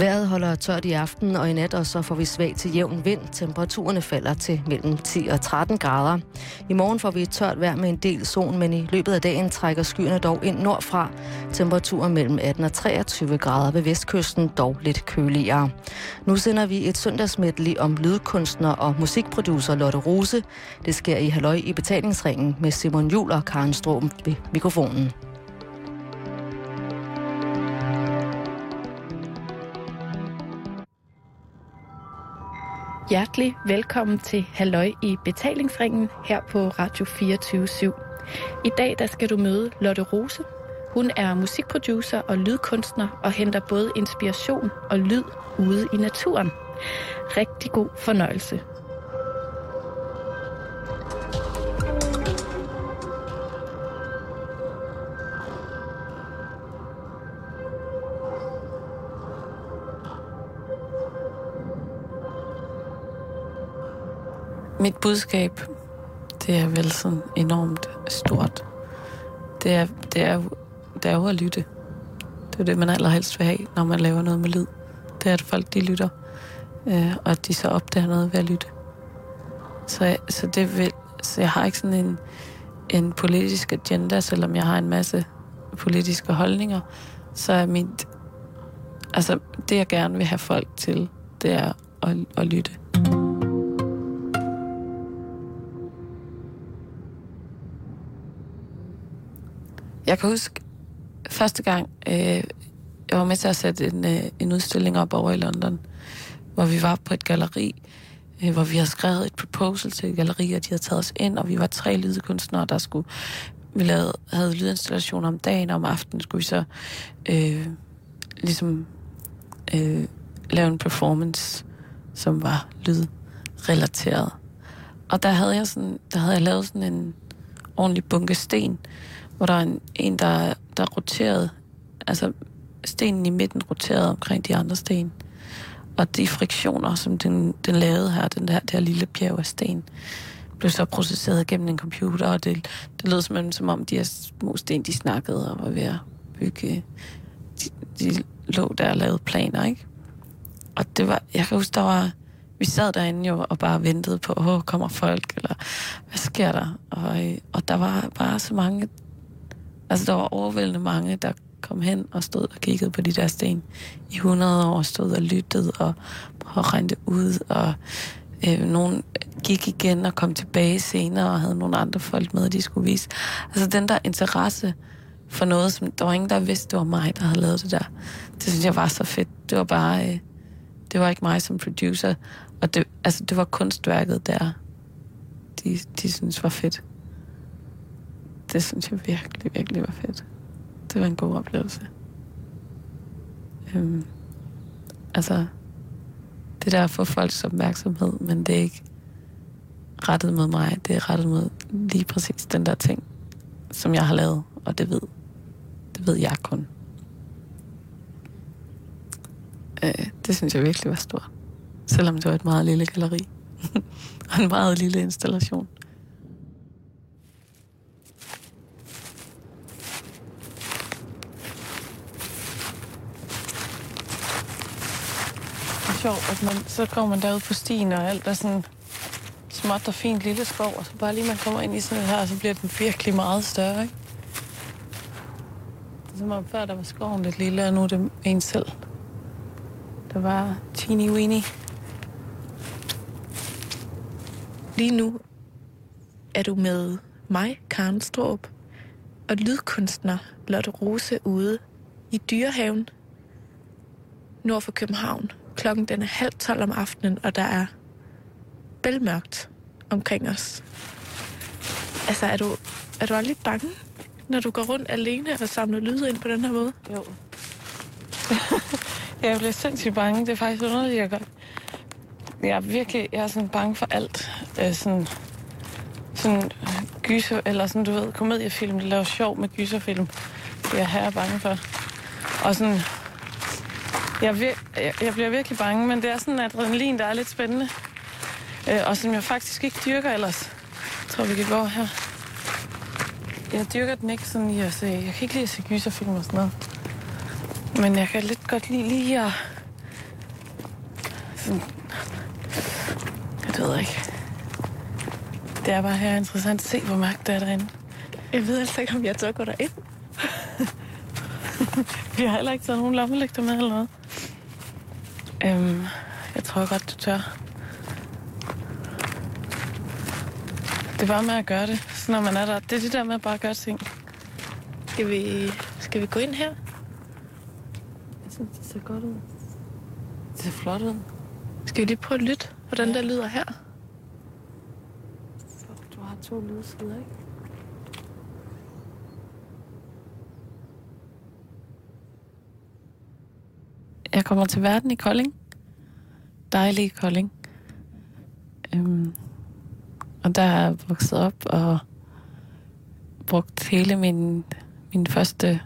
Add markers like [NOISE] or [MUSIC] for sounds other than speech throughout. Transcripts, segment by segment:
Vejret holder tørt i aften og i nat, og så får vi svag til jævn vind. Temperaturerne falder til mellem 10 og 13 grader. I morgen får vi et tørt vejr med en del sol, men i løbet af dagen trækker skyerne dog ind nordfra. Temperaturer mellem 18 og 23 grader ved vestkysten, dog lidt køligere. Nu sender vi et søndagsmedley om lydkunstner og musikproducer Lotte Rose. Det sker i Halløj i betalingsringen med Simon Jul og Karen Strøm ved mikrofonen. Hjertelig velkommen til Halløj i betalingsringen her på Radio 24 /7. I dag der skal du møde Lotte Rose. Hun er musikproducer og lydkunstner og henter både inspiration og lyd ude i naturen. Rigtig god fornøjelse. Mit budskab, det er vel sådan enormt stort. Det er, det er, det er jo at lytte. Det er det, man allerhelst vil have, når man laver noget med lyd. Det er, at folk de lytter, øh, og at de så opdager noget ved at lytte. Så, så, det vil, så jeg har ikke sådan en, en politisk agenda, selvom jeg har en masse politiske holdninger, så er mit... Altså, det jeg gerne vil have folk til, det er at, at lytte. Kan huske første gang, øh, jeg var med til at sætte en, øh, en udstilling op over i London, hvor vi var på et galeri, øh, hvor vi havde skrevet et proposal til et galeri, og de havde taget os ind, og vi var tre lydkunstnere, der skulle... Vi lavede, havde lydinstallationer om dagen, og om aftenen skulle vi så øh, ligesom øh, lave en performance, som var lydrelateret. Og der havde jeg, sådan, der havde jeg lavet sådan en ordentlig bunke sten, hvor der er en, en der, der roterede, altså stenen i midten roterede omkring de andre sten. Og de friktioner, som den, den lavede her, den der, der lille bjerg af sten, blev så processeret gennem en computer, og det, det lød som, som om de her små sten, de snakkede og var ved at bygge. De, de lå der og lavede planer, ikke? Og det var, jeg kan huske, der var, vi sad derinde jo og bare ventede på, åh, kommer folk, eller hvad sker der? Og, øh, og der var bare så mange Altså, der var overvældende mange, der kom hen og stod og kiggede på de der sten i 100 år, stod og lyttede og, rendte ud, og øh, nogen gik igen og kom tilbage senere og havde nogle andre folk med, de skulle vise. Altså den der interesse for noget, som der var ingen, der vidste, det var mig, der havde lavet det der. Det synes jeg var så fedt. Det var bare, øh, det var ikke mig som producer, og det, altså, det var kunstværket der, de, de synes var fedt det synes jeg virkelig, virkelig var fedt. Det var en god oplevelse. Øhm, altså, det der at få folks opmærksomhed, men det er ikke rettet mod mig. Det er rettet mod lige præcis den der ting, som jeg har lavet, og det ved, det ved jeg kun. Øh, det synes jeg virkelig var stort. Selvom det var et meget lille galleri. [LAUGHS] og en meget lille installation. Og man, så kommer man derud på stien, og alt er sådan småt og fint lille skov, og så bare lige man kommer ind i sådan her, så bliver den virkelig meget større, ikke? Det er som om før der var skoven lidt lille, og nu er det en selv. Der var teeny weeny. Lige nu er du med mig, Karen Strup, og lydkunstner Lotte Rose ude i Dyrehaven nord for København. Klokken den er halv tolv om aftenen, og der er bælmørkt omkring os. Altså, er du, er du aldrig bange, når du går rundt alene og samler lyde ind på den her måde? Jo. [LAUGHS] jeg bliver sindssygt bange. Det er faktisk underligt, jeg gør. Jeg er virkelig jeg er sådan bange for alt. Øh, sådan, sådan gyser, eller sådan, du ved, komediefilm, der laver sjov med gyserfilm. Det er jeg her bange for. Og sådan, jeg, vir- jeg, jeg bliver virkelig bange, men det er sådan en adrenalin, der er lidt spændende. Øh, og som jeg faktisk ikke dyrker ellers. Jeg tror, vi kan gå her. Jeg dyrker den ikke sådan i at se... Jeg kan ikke lide at se gyserfilm og sådan noget. Men jeg kan lidt godt lide lige at sådan... Jeg ved ikke. Det er bare her interessant at se, hvor mørkt det er derinde. Jeg ved altså ikke, om jeg tør gå derind. [LAUGHS] Vi har heller ikke taget nogen lommelygter med eller noget. Øhm, jeg tror godt, du tør. Det er bare med at gøre det, så når man er der. Det er det der med at bare gøre ting. Skal vi, skal vi gå ind her? Jeg synes, det ser godt ud. Det ser flot ud. Skal vi lige prøve at lytte, hvordan Ja. der lyder her? Du har to lydsider, ikke? Jeg kommer til verden i Kolding. Dejlig Kolding. Øhm, og der er jeg vokset op og brugt hele min, min første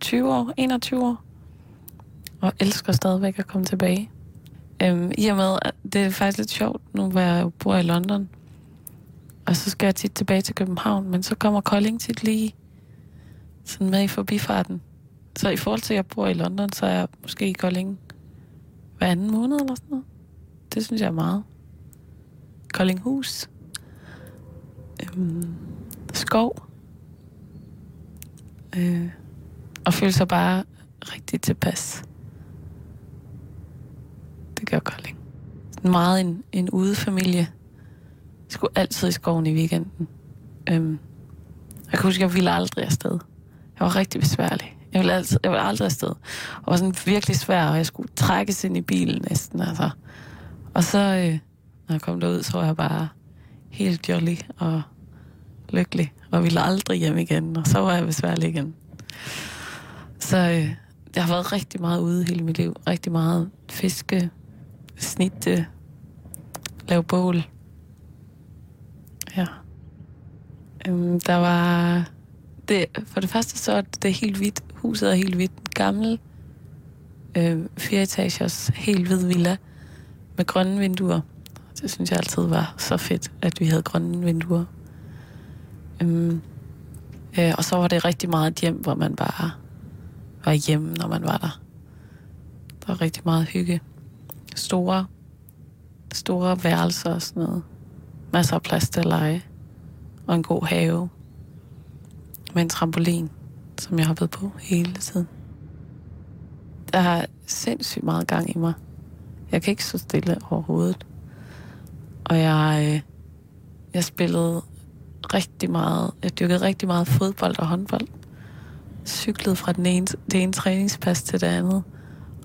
20 år, 21 år. Og elsker stadigvæk at komme tilbage. Øhm, I og med, at det er faktisk lidt sjovt, nu hvor jeg bor i London. Og så skal jeg tit tilbage til København, men så kommer Kolding tit lige sådan med i forbifarten. Så i forhold til, at jeg bor i London, så er jeg måske i Kolding hver anden måned eller sådan noget. Det synes jeg er meget. Koldinghus. Øhm, skov. Øh, og føle sig bare rigtig tilpas. Det gør Kolding. Meget en, en udefamilie. Jeg skulle altid i skoven i weekenden. Øhm, jeg kan huske, jeg ville aldrig afsted. Jeg var rigtig besværlig. Jeg ville, altid, jeg ville aldrig afsted. Og var sådan virkelig svær, og jeg skulle trækkes ind i bilen næsten. Altså. Og så, øh, når jeg kom derud, så var jeg bare helt jolly og lykkelig, og ville aldrig hjem igen, og så var jeg besværlig igen. Så øh, jeg har været rigtig meget ude hele mit liv. Rigtig meget fiske, snitte, lave bål. Ja. Øhm, der var... Det, for det første så er det helt hvidt. Huset er helt hvidt. Gammel, øh, fire etagers, helt hvid villa med grønne vinduer. Det synes jeg altid var så fedt, at vi havde grønne vinduer. Øhm, øh, og så var det rigtig meget et hjem, hvor man bare var hjemme, når man var der. Der var rigtig meget hygge. Store, store værelser og sådan noget. Masser af plads til at lege. Og en god have. Med en trampolin, som jeg har været på hele tiden. Der er sindssygt meget gang i mig. Jeg kan ikke stå stille overhovedet. Og jeg, øh, jeg spillede rigtig meget. Jeg dyrkede rigtig meget fodbold og håndbold. Cyklede fra den ene, det ene træningspas til det andet.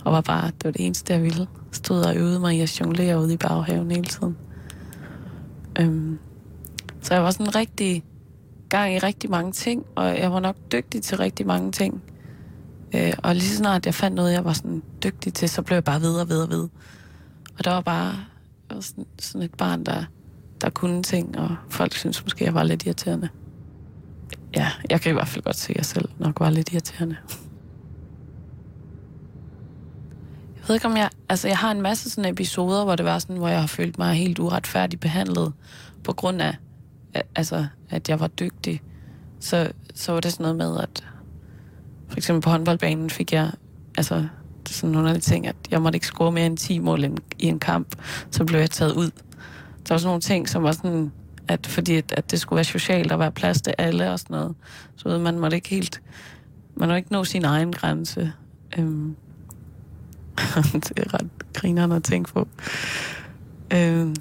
Og var bare, det var det eneste, jeg ville. Stod og øvede mig i at jonglere ude i baghaven hele tiden. Øhm, så jeg var sådan rigtig gang i rigtig mange ting, og jeg var nok dygtig til rigtig mange ting. Øh, og lige så snart jeg fandt noget, jeg var sådan dygtig til, så blev jeg bare ved og ved og ved. Og der var bare jeg var sådan, sådan et barn, der, der kunne ting, og folk synes måske, jeg var lidt irriterende. Ja, jeg kan i hvert fald godt se, at jeg selv nok var lidt irriterende. Jeg ved ikke, om jeg... Altså, jeg har en masse sådan episoder, hvor det var sådan, hvor jeg har følt mig helt uretfærdigt behandlet på grund af, altså, at jeg var dygtig. Så, så var det sådan noget med, at for eksempel på håndboldbanen fik jeg altså sådan nogle af de ting, at jeg måtte ikke score mere end 10 mål i en- i en kamp, så blev jeg taget ud. Der var sådan nogle ting, som var sådan, at fordi at, at det skulle være socialt og være plads til alle og sådan noget, så ved man måtte ikke helt, man måtte ikke nå sin egen grænse. Øhm. [LAUGHS] det er ret grinerende at tænke på. Øhm.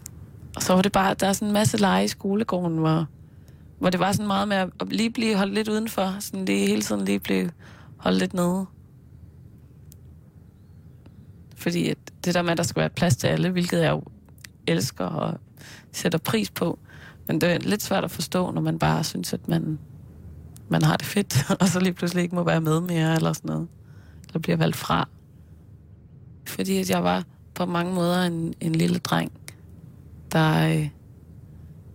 Og så var det bare, der er sådan en masse lege i skolegården, hvor, hvor det var sådan meget med at lige blive holdt lidt udenfor, sådan lige hele tiden lige blive holdt lidt nede. Fordi at det der med, at der skal være plads til alle, hvilket jeg jo elsker og sætter pris på. Men det er lidt svært at forstå, når man bare synes, at man, man har det fedt, [LAUGHS] og så lige pludselig ikke må være med mere, eller sådan noget. Eller bliver valgt fra. Fordi at jeg var på mange måder en, en lille dreng, der, øh,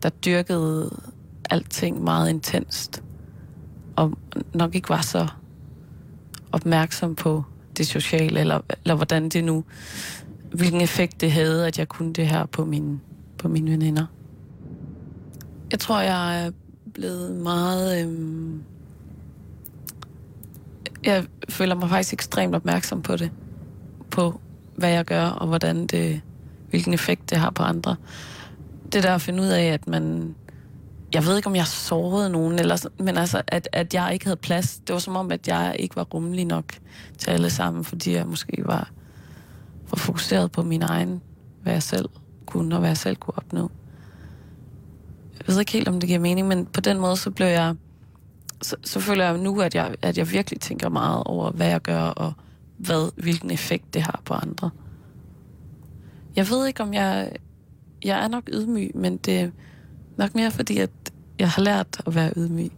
der dyrkede alting meget intenst. Og nok ikke var så opmærksom på det sociale, eller, eller hvordan det nu, hvilken effekt det havde, at jeg kunne det her på mine, på mine veninder. Jeg tror, jeg er blevet meget... Øhm, jeg føler mig faktisk ekstremt opmærksom på det. På, hvad jeg gør, og hvordan det, hvilken effekt det har på andre. Det der at finde ud af, at man... Jeg ved ikke, om jeg sårede nogen, eller, men altså, at, at jeg ikke havde plads. Det var som om, at jeg ikke var rummelig nok til alle sammen, fordi jeg måske var for fokuseret på min egen, hvad jeg selv kunne, og hvad jeg selv kunne opnå. Jeg ved ikke helt, om det giver mening, men på den måde, så blev jeg... Så, så føler jeg nu, at jeg, at jeg virkelig tænker meget over, hvad jeg gør, og hvad, hvilken effekt det har på andre. Jeg ved ikke, om jeg... Jeg er nok ydmyg, men det er nok mere fordi, at jeg har lært at være ydmyg.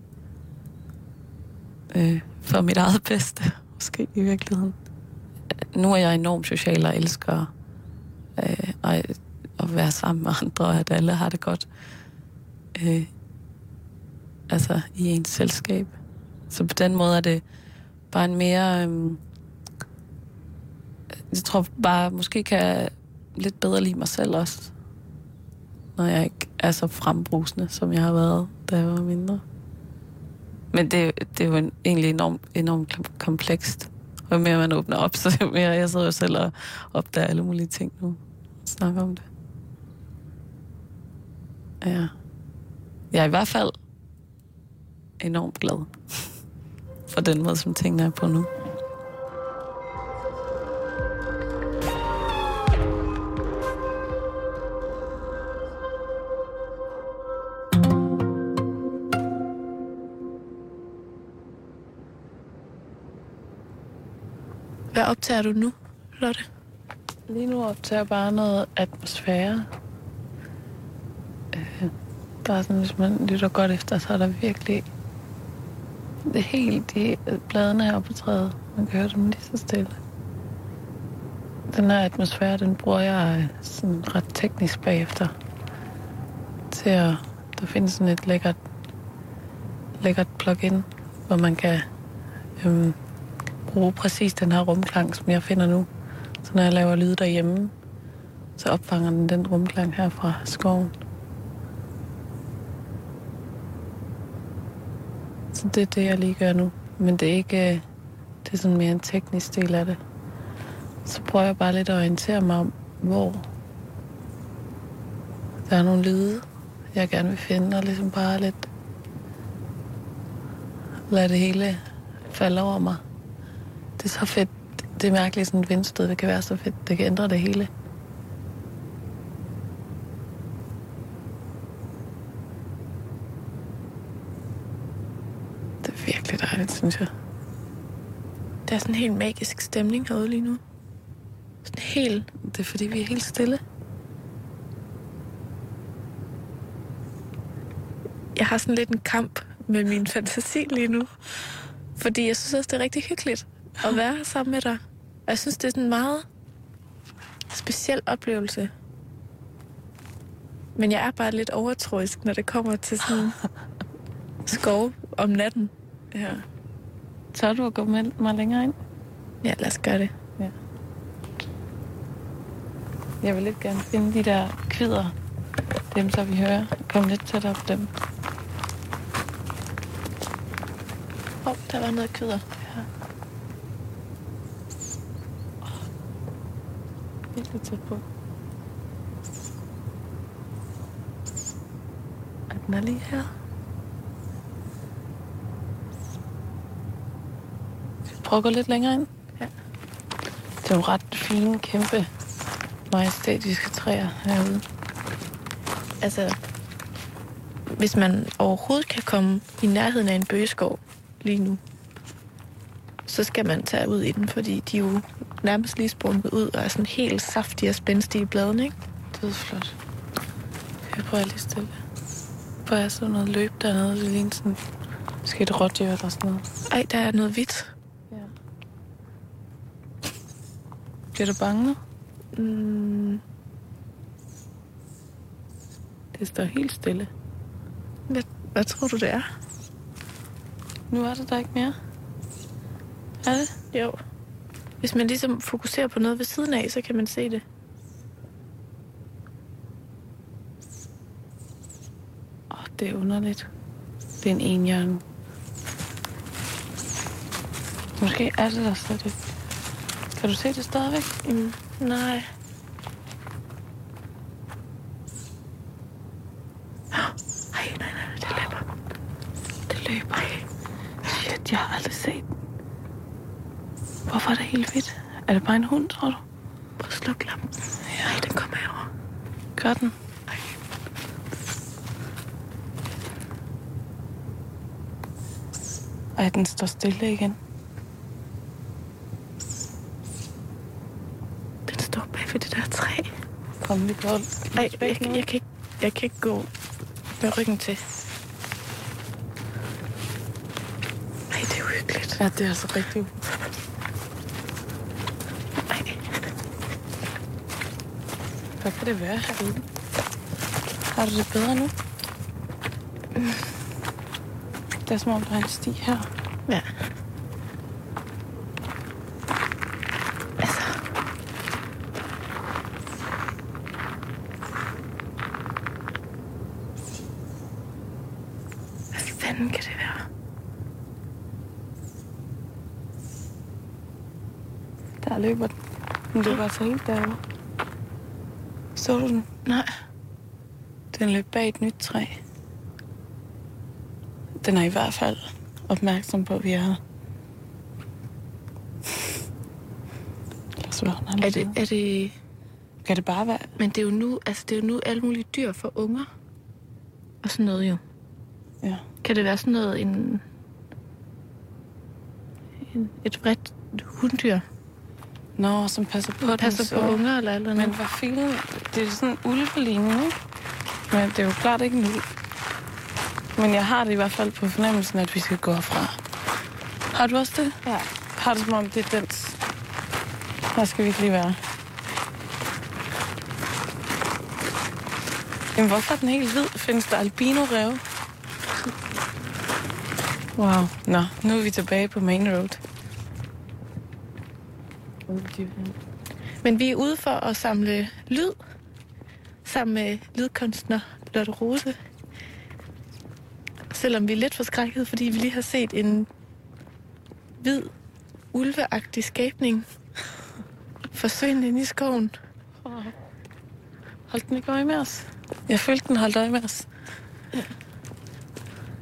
Øh, for mit eget bedste, måske i virkeligheden. Nu er jeg enormt social og elsker øh, og, at være sammen med andre, og at alle har det godt. Øh, altså i ens selskab. Så på den måde er det bare en mere... Øh, jeg tror bare, måske kan jeg lidt bedre lide mig selv også. Når jeg ikke er så frembrusende, som jeg har været, da jeg var mindre. Men det, det er jo en, egentlig enormt, enormt komplekst. Og jo mere man åbner op, [LAUGHS] så jo mere jeg sidder jo selv og opdager alle mulige ting nu. Og snakker om det. Ja. Jeg er i hvert fald enormt glad [LAUGHS] for den måde, som tingene er på nu. Hvad optager du nu, Lotte? Lige nu optager jeg bare noget atmosfære. Øh, bare sådan, hvis man lytter godt efter, så er der virkelig... Det hele helt i bladene her på træet. Man kan høre dem lige så stille. Den her atmosfære, den bruger jeg øh, sådan ret teknisk bagefter. Til at... Der findes sådan et lækkert, lækkert plugin, hvor man kan øhm, bruge præcis den her rumklang, som jeg finder nu. Så når jeg laver lyd derhjemme, så opfanger den den rumklang her fra skoven. Så det er det, jeg lige gør nu. Men det er ikke... Øh, det er sådan mere en teknisk del af det. Så prøver jeg bare lidt at orientere mig om, hvor der er nogle lyde, jeg gerne vil finde, og ligesom bare lidt lade det hele falde over mig. Det er så fedt. Det er mærkeligt, sådan et vindstød. Det kan være så fedt. Det kan ændre det hele. Det er virkelig dejligt, synes jeg. Der er sådan en helt magisk stemning herude lige nu. Sådan helt... Det er fordi, vi er helt stille. Jeg har sådan lidt en kamp med min fantasi lige nu. Fordi jeg synes også, det er rigtig hyggeligt at være sammen med dig. Og jeg synes, det er sådan en meget speciel oplevelse. Men jeg er bare lidt overtroisk, når det kommer til sådan [LAUGHS] skov om natten. Ja. Tør du at gå med mig længere ind? Ja, lad os gøre det. Jeg vil lidt gerne finde de der kvider. Dem, så vi hører. Kom lidt tættere på dem. Åh, oh, der var noget kødder. Virkelig tæt på. Og den er lige her. Prøv at gå lidt længere ind. Ja. Det er jo ret fine, kæmpe, majestætiske træer herude. Altså, hvis man overhovedet kan komme i nærheden af en bøgeskov lige nu, så skal man tage ud i den, fordi de er jo nærmest lige sprunget ud og er sådan helt saftige og spændstige i bladene, ikke? Dødsflot. Jeg prøver lige stille. Hvor er sådan noget løb dernede? Det ligner sådan... Måske et rådyr eller sådan noget. Ej, der er noget hvidt. Ja. Bliver du bange nu? Mm, Det står helt stille. hvad, hvad tror du, det er? Nu er det der ikke mere. Er det? Jo. Hvis man ligesom fokuserer på noget ved siden af, så kan man se det. Åh, oh, det er underligt. Det er en enhjørne. Måske er det der slet ikke. Kan du se det stadigvæk? Mm, Nej. Ej, nej, nej, det løber. Det løber. Shit, jeg har aldrig set den. Hvorfor er det helt hvidt? Er det bare en hund, tror du? Prøv at slukke lampen. Ja. Ej, den kommer herover. Gør den. Ej, den står stille igen. Den står bag ved det der træ. Kom, vi går. Ej, jeg, jeg, jeg, kan ikke, jeg kan ikke gå med ryggen til. Ej, det er uhyggeligt. Ja, det er altså rigtig Ej, Hvad kan det være herude? Har du det bedre nu? Det er som om, der er en sti her. ja. Altså. Hvad fanden kan det være? Der løber den. Den løber altså helt derovre. Så du den? Nej. Den løb bag et nyt træ. Den er i hvert fald opmærksom på, at vi er her. Er det, er det... Kan det bare være... Men det er jo nu, altså det er jo nu alle mulige dyr for unger. Og sådan noget jo. Ja. Kan det være sådan noget en... en et vredt hunddyr? Nå, som passer på passer på unger eller eller Men noget? hvad filen? Det er sådan en ulvelignende, ikke? Men det er jo klart ikke en ulv. Men jeg har det i hvert fald på fornemmelsen, at vi skal gå fra. Har du også det? Ja. Har du som om, det er dens? Her skal vi ikke lige være. Men hvorfor er den helt hvid? Findes der albino-rev? Wow. Nå, nu er vi tilbage på Main Road. Men vi er ude for at samle lyd. Sammen med lydkunstner Lotte Rose. Selvom vi er lidt forskrækket, fordi vi lige har set en hvid, ulveagtig skabning forsvinde ind i skoven. Holdt den ikke øje med os? Jeg følte, den holdt øje med os.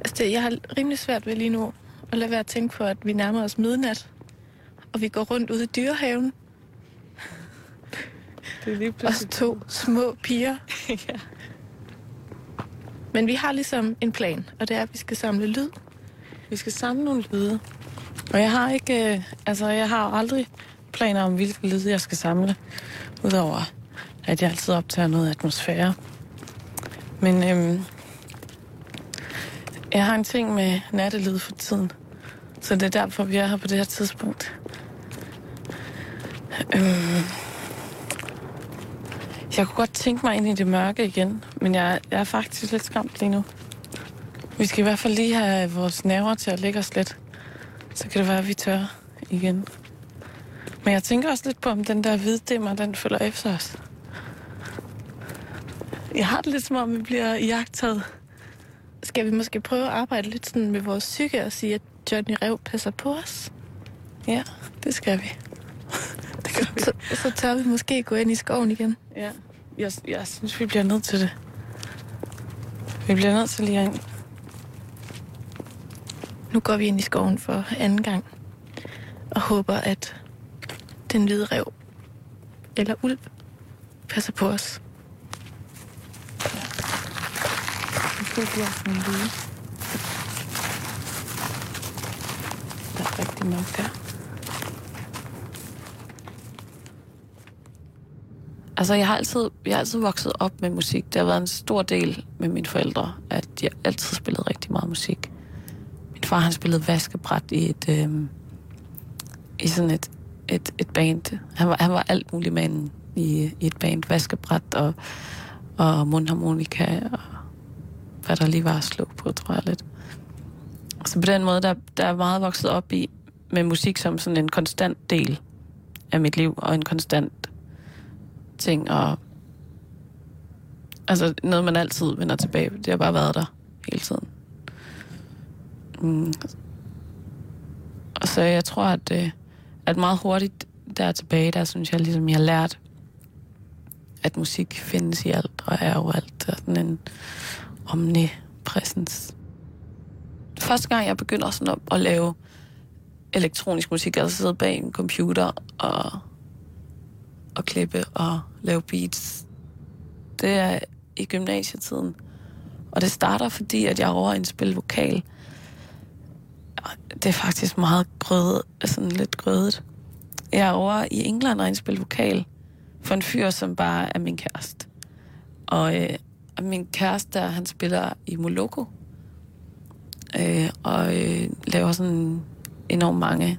Altså, det, jeg har rimelig svært ved lige nu at lade være at tænke på, at vi nærmer os midnat. Og vi går rundt ude i dyrehaven. Det er lige Os to små piger. [LAUGHS] ja. Men vi har ligesom en plan, og det er, at vi skal samle lyd. Vi skal samle nogle lyde. Og jeg har ikke, øh, altså jeg har aldrig planer om, hvilke lyde jeg skal samle. Udover, at jeg altid optager noget atmosfære. Men øhm, jeg har en ting med nattelyd for tiden. Så det er derfor, vi er her på det her tidspunkt. Øhm, jeg kunne godt tænke mig ind i det mørke igen, men jeg, jeg er faktisk lidt skræmt lige nu. Vi skal i hvert fald lige have vores nerver til at lægge os lidt. Så kan det være, at vi tør igen. Men jeg tænker også lidt på, om den der hviddimmer, den følger efter os. Jeg har det lidt som om, vi bliver jagtet. Skal vi måske prøve at arbejde lidt sådan med vores psyke og sige, at Johnny Rev passer på os? Ja, det skal vi. [LAUGHS] det gør vi. Så, så tør vi måske gå ind i skoven igen. Ja, jeg, jeg synes, vi bliver nødt til det. Vi bliver nødt til lige ind. Nu går vi ind i skoven for anden gang. Og håber, at den hvide rev eller ulv passer på os. Nu skal vi blive sådan lyde. Der er rigtig mørkt der. Altså, jeg har, altid, jeg har altid vokset op med musik. Det har været en stor del med mine forældre, at jeg altid spillede rigtig meget musik. Min far, han spillede vaskebræt i et... Øh, i sådan et, et, et band. Han var, han var alt muligt mand i, i et band. Vaskebræt og, og mundharmonika og hvad der lige var at slå på, tror jeg lidt. Så på den måde, der, der er meget vokset op i med musik som sådan en konstant del af mit liv, og en konstant ting, og altså noget, man altid vender tilbage. Det har bare været der hele tiden. Mm. Og så jeg tror, at, øh, at meget hurtigt der tilbage, der synes jeg ligesom, jeg har lært at musik findes i alt og er overalt. Og sådan en omnipresens. Første gang, jeg begynder sådan at, at lave elektronisk musik, altså sidde bag en computer og, og klippe og lave beats, det er i gymnasietiden. Og det starter, fordi at jeg over en spil vokal. Det er faktisk meget grødet, sådan lidt grødet. Jeg er over i England og indspille vokal for en fyr, som bare er min kæreste. Og øh, min kæreste der, han spiller i Moloko. Øh, og øh, laver sådan enormt mange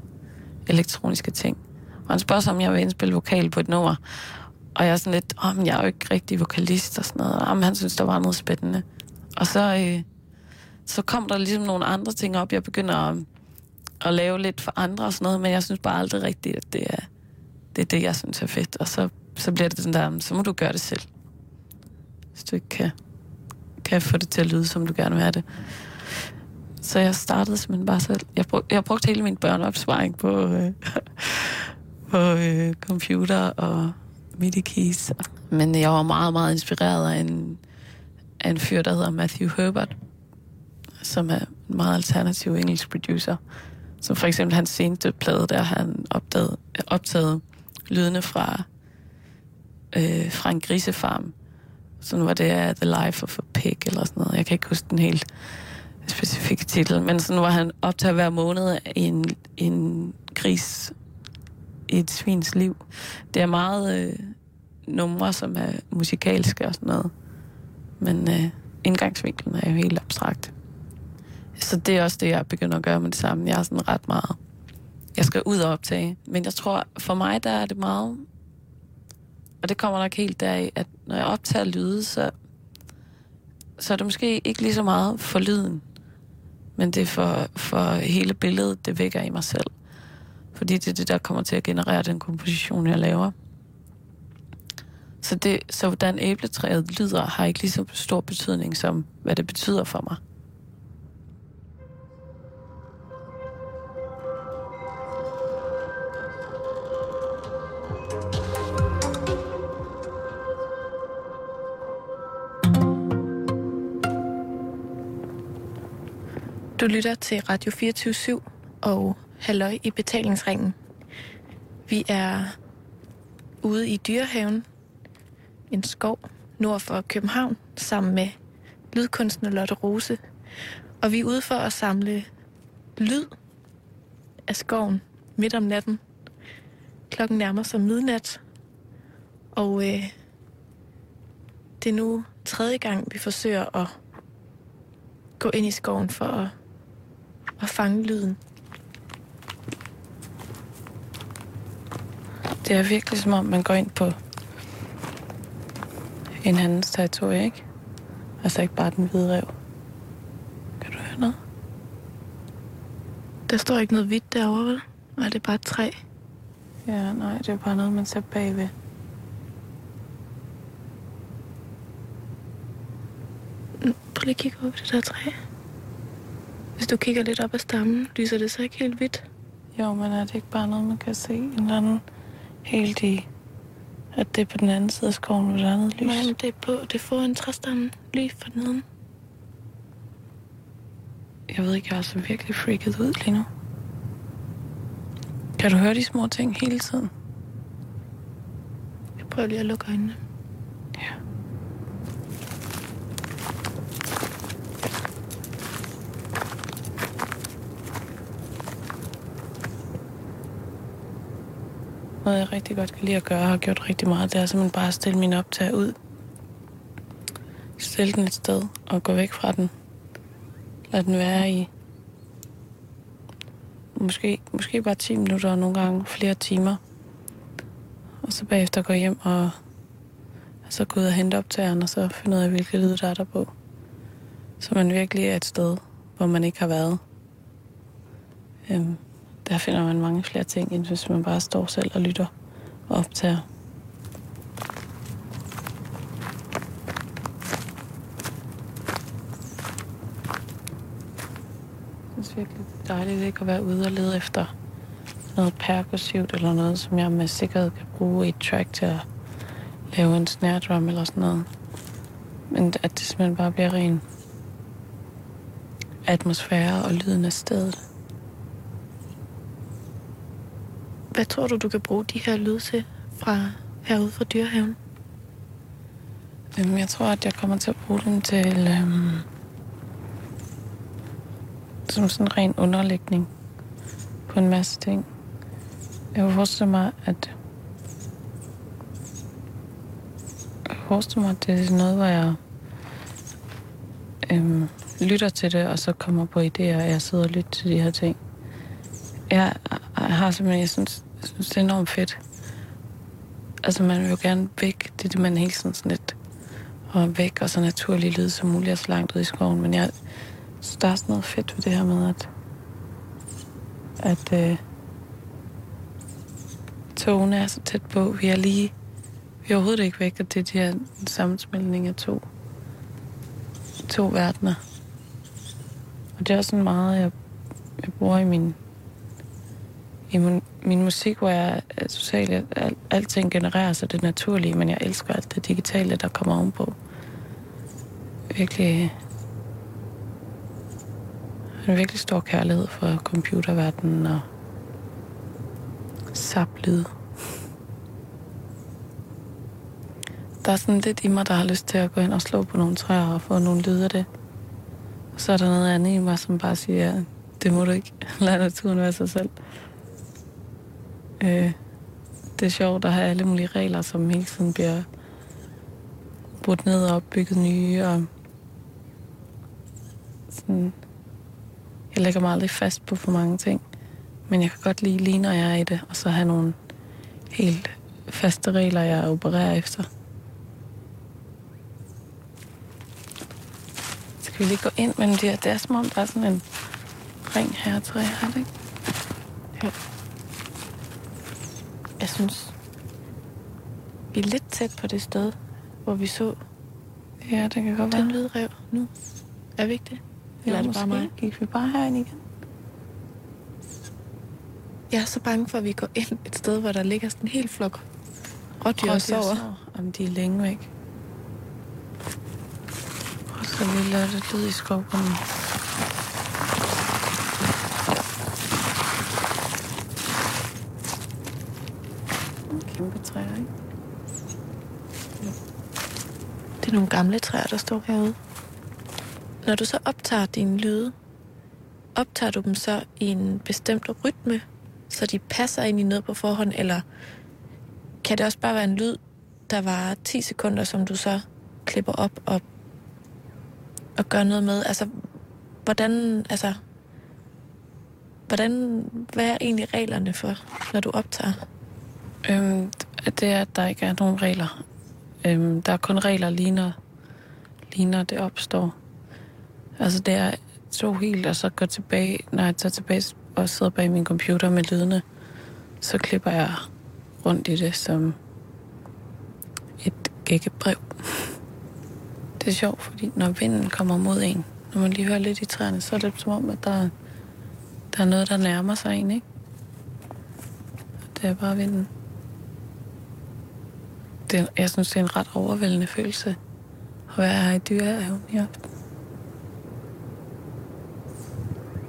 elektroniske ting. Og han spørger sig, om jeg vil indspille vokal på et nummer. Og jeg er sådan lidt, oh, jeg er jo ikke rigtig vokalist og sådan noget. Og han synes, der var noget spændende. Og så, øh, så kom der ligesom nogle andre ting op. Jeg begynder at, at lave lidt for andre og sådan noget, men jeg synes bare aldrig rigtigt, at det er det, er det jeg synes er fedt. Og så, så bliver det den der, så må du gøre det selv. Hvis du ikke kan, kan få det til at lyde, som du gerne vil have det. Så jeg startede simpelthen bare selv. Jeg, brug, jeg brugte hele min børneopsparing på, øh, [LAUGHS] på øh, computer og MIDI-keys. Men jeg var meget, meget inspireret af en, af en fyr, der hedder Matthew Herbert, som er en meget alternativ engelsk producer. Som for eksempel hans seneste plade, der han opdagede, optaget lydene fra, øh, fra en grisefarm. Sådan var det af The Life of a Pig eller sådan noget. Jeg kan ikke huske den helt specifikke titel, men sådan var han optaget hver måned i en, en gris i et svins liv. Det er meget øh, numre, som er musikalske og sådan noget. Men øh, indgangsvinklen er jo helt abstrakt. Så det er også det, jeg begynder at gøre med det samme. Jeg er sådan ret meget... Jeg skal ud og optage. Men jeg tror, for mig, der er det meget... Og det kommer nok helt deraf, at når jeg optager lyde, så, så er det måske ikke lige så meget for lyden. Men det er for, for hele billedet, det vækker i mig selv. Fordi det er det, der kommer til at generere den komposition, jeg laver. Så, det, så hvordan æbletræet lyder, har ikke lige så stor betydning, som hvad det betyder for mig. Du lytter til Radio 24 og Halløj i betalingsringen. Vi er ude i Dyrehaven, en skov nord for København, sammen med lydkunstner Lotte Rose. Og vi er ude for at samle lyd af skoven midt om natten. Klokken nærmer sig midnat, og øh, det er nu tredje gang, vi forsøger at gå ind i skoven for at, at fange lyden. Det er virkelig som om, man går ind på en andens territorie, ikke? Altså ikke bare den hvide rev. Kan du høre noget? Der står ikke noget hvidt derovre, vel? Nej, det er bare et træ. Ja, nej, det er bare noget, man ser bagved. Mm, Prøv lige at kigge over på det der træ. Hvis du kigger lidt op ad stammen, lyser det så ikke helt hvidt. Jo, men er det ikke bare noget, man kan se en eller anden helt i, at det er på den anden side af skoven, hvor der er noget lys? Nej, men det er, på, det er foran træstammen, lige for neden. Jeg ved ikke, jeg er så virkelig freaket ud lige nu. Kan du høre de små ting hele tiden? Jeg prøver lige at lukke øjnene. Ja. Noget, jeg rigtig godt kan lide at gøre, og har gjort rigtig meget, det er simpelthen bare at stille min optag ud. Stille den et sted og gå væk fra den. Lad den være i måske, måske bare 10 minutter, og nogle gange flere timer. Og så bagefter gå hjem og så gå ud og hente optageren, og så finde ud af, hvilke lyd der er der på. Så man virkelig er et sted, hvor man ikke har været. Øhm, der finder man mange flere ting, end hvis man bare står selv og lytter og optager. Jeg synes virkelig, det er dejligt ikke at være ude og lede efter noget perkussivt eller noget, som jeg med sikkerhed kan bruge i et track til at lave en snare drum eller sådan noget. Men at det simpelthen bare bliver ren atmosfære og lyden af stedet. Hvad tror du, du kan bruge de her lyde til fra herude fra dyrehaven? Jamen, jeg tror, at jeg kommer til at bruge dem til... Øhm, som sådan en ren underlægning på en masse ting. Jeg kunne forestille mig, at... Jeg forestiller mig, at det er noget, hvor jeg øhm, lytter til det, og så kommer på idéer, og jeg sidder og lytter til de her ting. Jeg har simpelthen, jeg synes, jeg synes, det er enormt fedt. Altså, man vil jo gerne væk. Det er det, man hele tiden sådan lidt og væk, og så naturlig lyd som muligt, og så langt ud i skoven. Men jeg synes, der er sådan noget fedt ved det her med, at, at øh, togene er så tæt på. Vi er lige, vi er overhovedet ikke væk, og det er de her sammensmeltning af to, to verdener. Og det er også sådan meget, jeg, jeg bruger i min, i min, min musik, hvor jeg er totalt, al, alting genererer sig det naturlige, men jeg elsker alt det digitale, der kommer ovenpå. Virkelig øh, en virkelig stor kærlighed for computerverdenen og saplyd. Der er sådan lidt i mig, der har lyst til at gå ind og slå på nogle træer og få nogle lyde af det. Og så er der noget andet i mig, som bare siger, det må du ikke. [LAUGHS] Lad naturen være sig selv. Øh, det er sjovt at have alle mulige regler, som hele tiden bliver brudt ned og opbygget nye. Og sådan. Jeg lægger mig aldrig fast på for mange ting. Men jeg kan godt lide, lige når jeg er i det, og så have nogle helt faste regler, jeg opererer efter. Skal vi lige gå ind mellem de her? Det er som om, der er sådan en ring her, tror jeg, er det ikke? Her. Jeg synes, vi er lidt tæt på det sted, hvor vi så Ja, det kan godt den være. hvide rev nu. Er vi ikke det? Eller er det bare mig? Gik vi bare herind igen? Jeg er så bange for, at vi går ind et sted, hvor der ligger sådan en hel flok rådyr og sover. Om de er længe væk. Og så vi lader det lyd i skoven. Kæmpe træer, ikke? Det er nogle gamle træer, der står herude. Når du så optager dine lyde, optager du dem så i en bestemt rytme, så de passer ind i noget på forhånd, eller kan det også bare være en lyd, der var 10 sekunder, som du så klipper op og, og gør noget med? Altså, hvordan, altså, hvordan, hvad er egentlig reglerne for, når du optager? Øhm, det er, at der ikke er nogen regler. Øhm, der er kun regler lige når, lige når det opstår. Altså det er to helt, og så går tilbage, når jeg tager tilbage og sidder bag min computer med lydene, så klipper jeg rundt i det som et gækkebrev. [LAUGHS] Det er sjovt, fordi når vinden kommer mod en, når man lige hører lidt i træerne, så er det som om, at der, der er noget, der nærmer sig en, ikke? Det er bare vinden. Det er, jeg synes, det er en ret overvældende følelse at være her i dyrehaven i aften.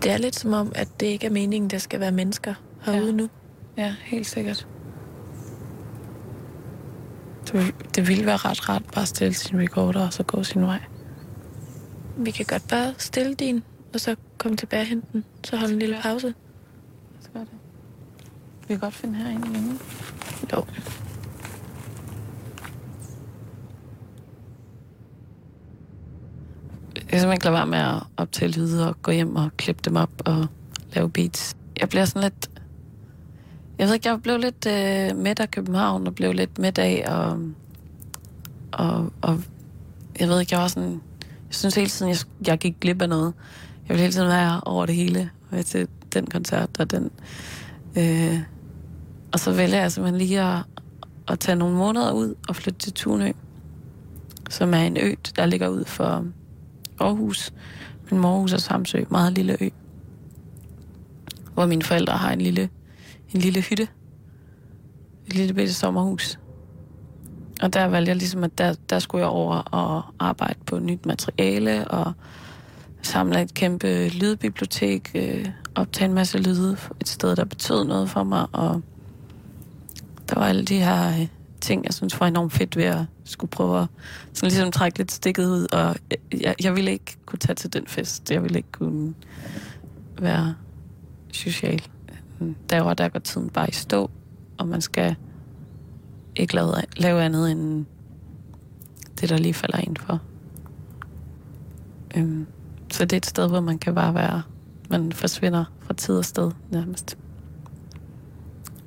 Det er lidt som om, at det ikke er meningen, der skal være mennesker herude Ja. nu. Ja, helt sikkert. Det, det ville være ret ret bare at stille sin recorder og så gå sin vej. Vi kan godt bare stille din, og så komme tilbage og hente den. Så holde en lille pause. Lad os gøre det. Vi kan godt finde herinde igen. Jo. Jeg kan simpelthen ikke lade være med at optage lyde og gå hjem og klippe dem op og lave beats. Jeg bliver sådan lidt... Jeg ved ikke, jeg blev lidt øh, midt af København og blev lidt midt af og, og, og jeg ved ikke, jeg var sådan... Jeg synes hele tiden, jeg, jeg gik glip af noget. Jeg ville hele tiden være over det hele. med til den koncert og den... Øh, og så vælger jeg simpelthen lige at, at tage nogle måneder ud og flytte til Tunø, som er en ø, der ligger ud for Aarhus. men morhus og Samsø, meget lille ø. Hvor mine forældre har en lille, en lille hytte. Et lille bitte sommerhus. Og der valgte jeg ligesom, at der, der skulle jeg over og arbejde på nyt materiale og samle et kæmpe lydbibliotek, øh, optage en masse lyde et sted, der betød noget for mig, og der var alle de her øh, ting, jeg synes var enormt fedt ved at skulle prøve at sådan ligesom trække lidt stikket ud, og jeg, jeg ville ikke kunne tage til den fest. Jeg ville ikke kunne være social. Der var der går tiden bare i stå, og man skal ikke lave, lave andet end det, der lige falder ind for. Øhm, så det er et sted, hvor man kan bare være, man forsvinder fra tid og sted nærmest.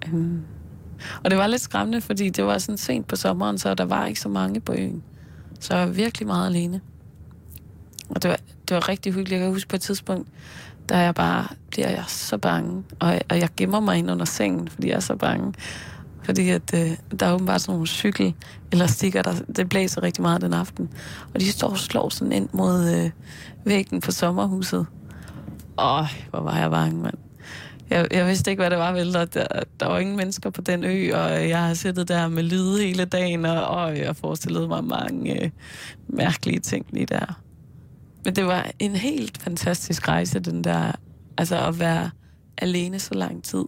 Øhm, og det var lidt skræmmende, fordi det var sådan sent på sommeren, så der var ikke så mange på øen. Så jeg var virkelig meget alene. Og det var, det var rigtig hyggeligt. Jeg kan huske på et tidspunkt, der jeg bare bliver jeg så bange. Og, og jeg gemmer mig ind under sengen, fordi jeg er så bange. Fordi at, øh, der er åbenbart sådan nogle cykel eller stikker, der, det blæser rigtig meget den aften. Og de står og slår sådan ind mod øh, væggen på sommerhuset. Åh, hvor var jeg bange, mand. Jeg, jeg vidste ikke, hvad det var, vel. Der, der var ingen mennesker på den ø, og jeg har siddet der med lyde hele dagen, og, og jeg forestillede mig mange øh, mærkelige ting lige der. Men det var en helt fantastisk rejse, den der, altså at være alene så lang tid.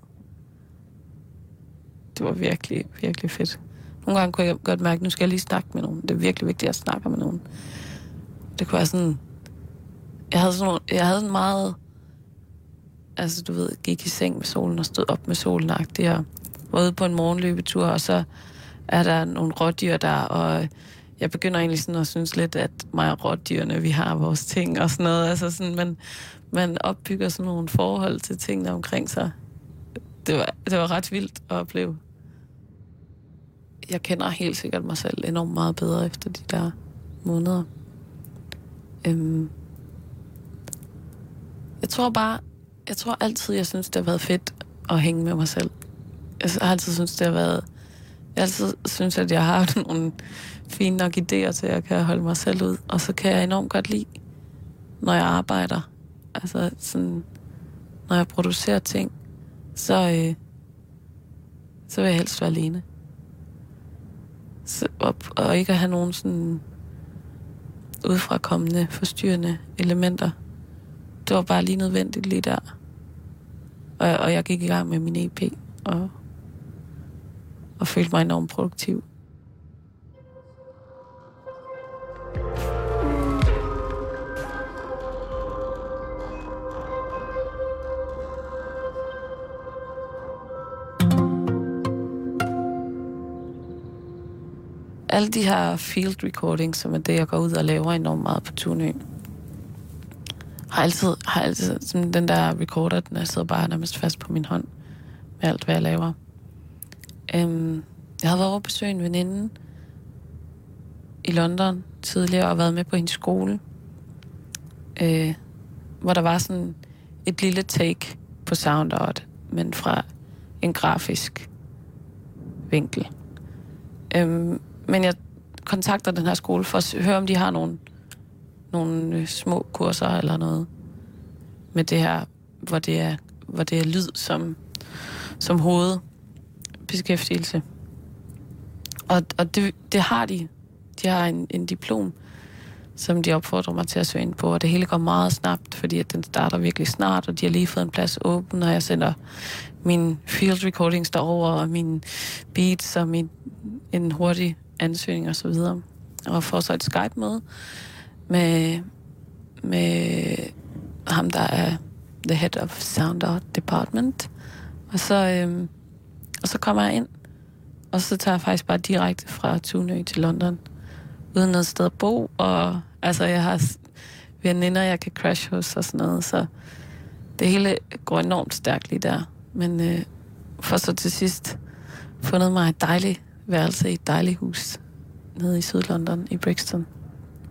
Det var virkelig, virkelig fedt. Nogle gange kunne jeg godt mærke, at nu skal jeg lige snakke med nogen. Det er virkelig vigtigt, at jeg snakker med nogen. Det kunne være sådan... Jeg havde sådan, jeg havde sådan meget... Altså, du ved, gik i seng med solen og stod op med solen og var ude på en morgenløbetur, og så er der nogle rådyr der, og jeg begynder egentlig sådan at synes lidt, at mig og rådyrene, vi har vores ting og sådan noget. Altså sådan, man, man opbygger sådan nogle forhold til tingene omkring sig. Det var, det var ret vildt at opleve. Jeg kender helt sikkert mig selv enormt meget bedre efter de der måneder. Øhm, jeg tror bare, jeg tror altid, jeg synes, det har været fedt at hænge med mig selv. Altså, jeg har altid synes, det har været... Jeg altid synes, at jeg har [LAUGHS] nogle fine nok idéer til, at jeg kan holde mig selv ud. Og så kan jeg enormt godt lide, når jeg arbejder. Altså sådan, når jeg producerer ting, så, øh, så vil jeg helst være alene. Så, og, og ikke at have nogen sådan udfrakommende, forstyrrende elementer. Det var bare lige nødvendigt lige der. Og, og jeg gik i gang med min EP, og, og følte mig enormt produktiv. alle de her field recordings, som er det, jeg går ud og laver enormt meget på Tunø, har altid, har altid som den der recorder, den er sidder bare nærmest fast på min hånd med alt, hvad jeg laver. Øhm, jeg havde været over besøge en veninde i London tidligere og været med på hendes skole, øh, hvor der var sådan et lille take på soundart, men fra en grafisk vinkel. Øhm, men jeg kontakter den her skole for at høre, om de har nogle, nogle øh, små kurser eller noget med det her, hvor det er, hvor det er lyd som, som hovedbeskæftigelse. Og, og det, det har de. De har en, en diplom, som de opfordrer mig til at søge ind på, og det hele går meget snabbt, fordi at den starter virkelig snart, og de har lige fået en plads åben, og jeg sender min field recordings derover, og min beats og min, en hurtig ansøgning og så videre. Og får så et Skype-møde med, med ham, der er the head of Sound Art Department. Og så, øhm, og så kommer jeg ind, og så tager jeg faktisk bare direkte fra Tunø til London, uden noget sted at bo, og altså jeg har veninder, jeg kan crash hos og sådan noget, så det hele går enormt stærkt lige der. Men øh, for så til sidst fundet mig et dejligt værelse i et dejligt hus nede i Sydlondon i Brixton.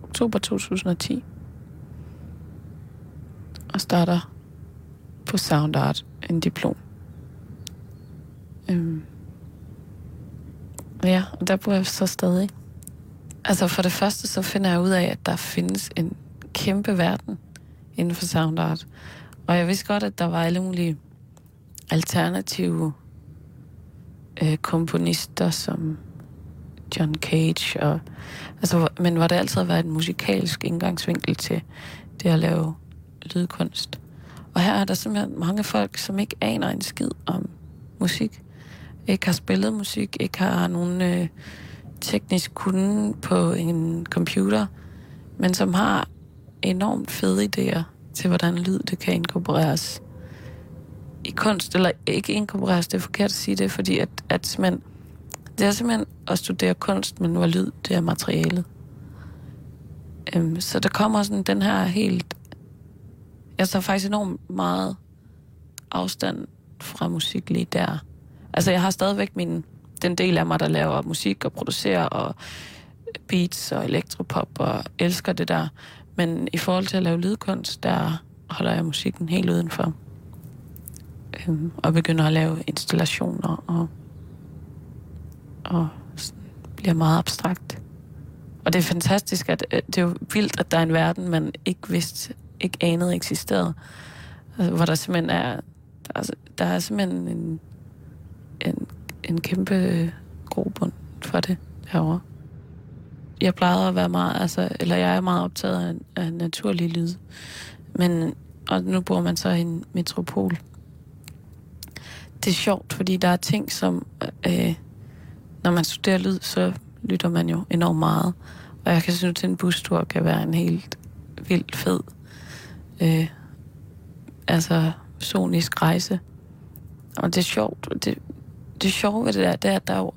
Oktober 2010. Og starter på Sound Art en diplom. Øhm. Ja, og der bor jeg så stadig. Altså for det første, så finder jeg ud af, at der findes en kæmpe verden inden for sound art. Og jeg vidste godt, at der var alle mulige alternative øh, komponister, som John Cage, og, altså, men hvor det altid har været en musikalsk indgangsvinkel til det at lave lydkunst. Og her er der simpelthen mange folk, som ikke aner en skid om musik. Ikke har spillet musik, ikke har nogen øh, teknisk kunde på en computer, men som har enormt fede idéer til, hvordan lyd det kan inkorporeres i kunst, eller ikke inkorporeres, det er forkert at sige det, fordi at, at simpelthen, det er simpelthen at studere kunst, men nu er lyd, det er materialet. Øhm, så der kommer sådan den her helt, jeg tager faktisk enormt meget afstand fra musik lige der. Altså jeg har stadigvæk min, den del af mig, der laver musik og producerer og beats og elektropop og elsker det der. Men i forhold til at lave lydkunst, der holder jeg musikken helt udenfor. Øhm, og begynder at lave installationer og, og bliver meget abstrakt. Og det er fantastisk, at øh, det er jo vildt, at der er en verden, man ikke vidste, ikke anede eksisterede. Altså, hvor der simpelthen er, altså, der er simpelthen en, en, en kæmpe grobund for det herovre jeg plejede at være meget, altså, eller jeg er meget optaget af, af naturlig lyd. Men, og nu bor man så i en metropol. Det er sjovt, fordi der er ting, som, øh, når man studerer lyd, så lytter man jo enormt meget. Og jeg kan synes, at en bustur kan være en helt vildt fed, øh, altså sonisk rejse. Og det er sjovt. Det, det sjove ved det der, det er, at der er jo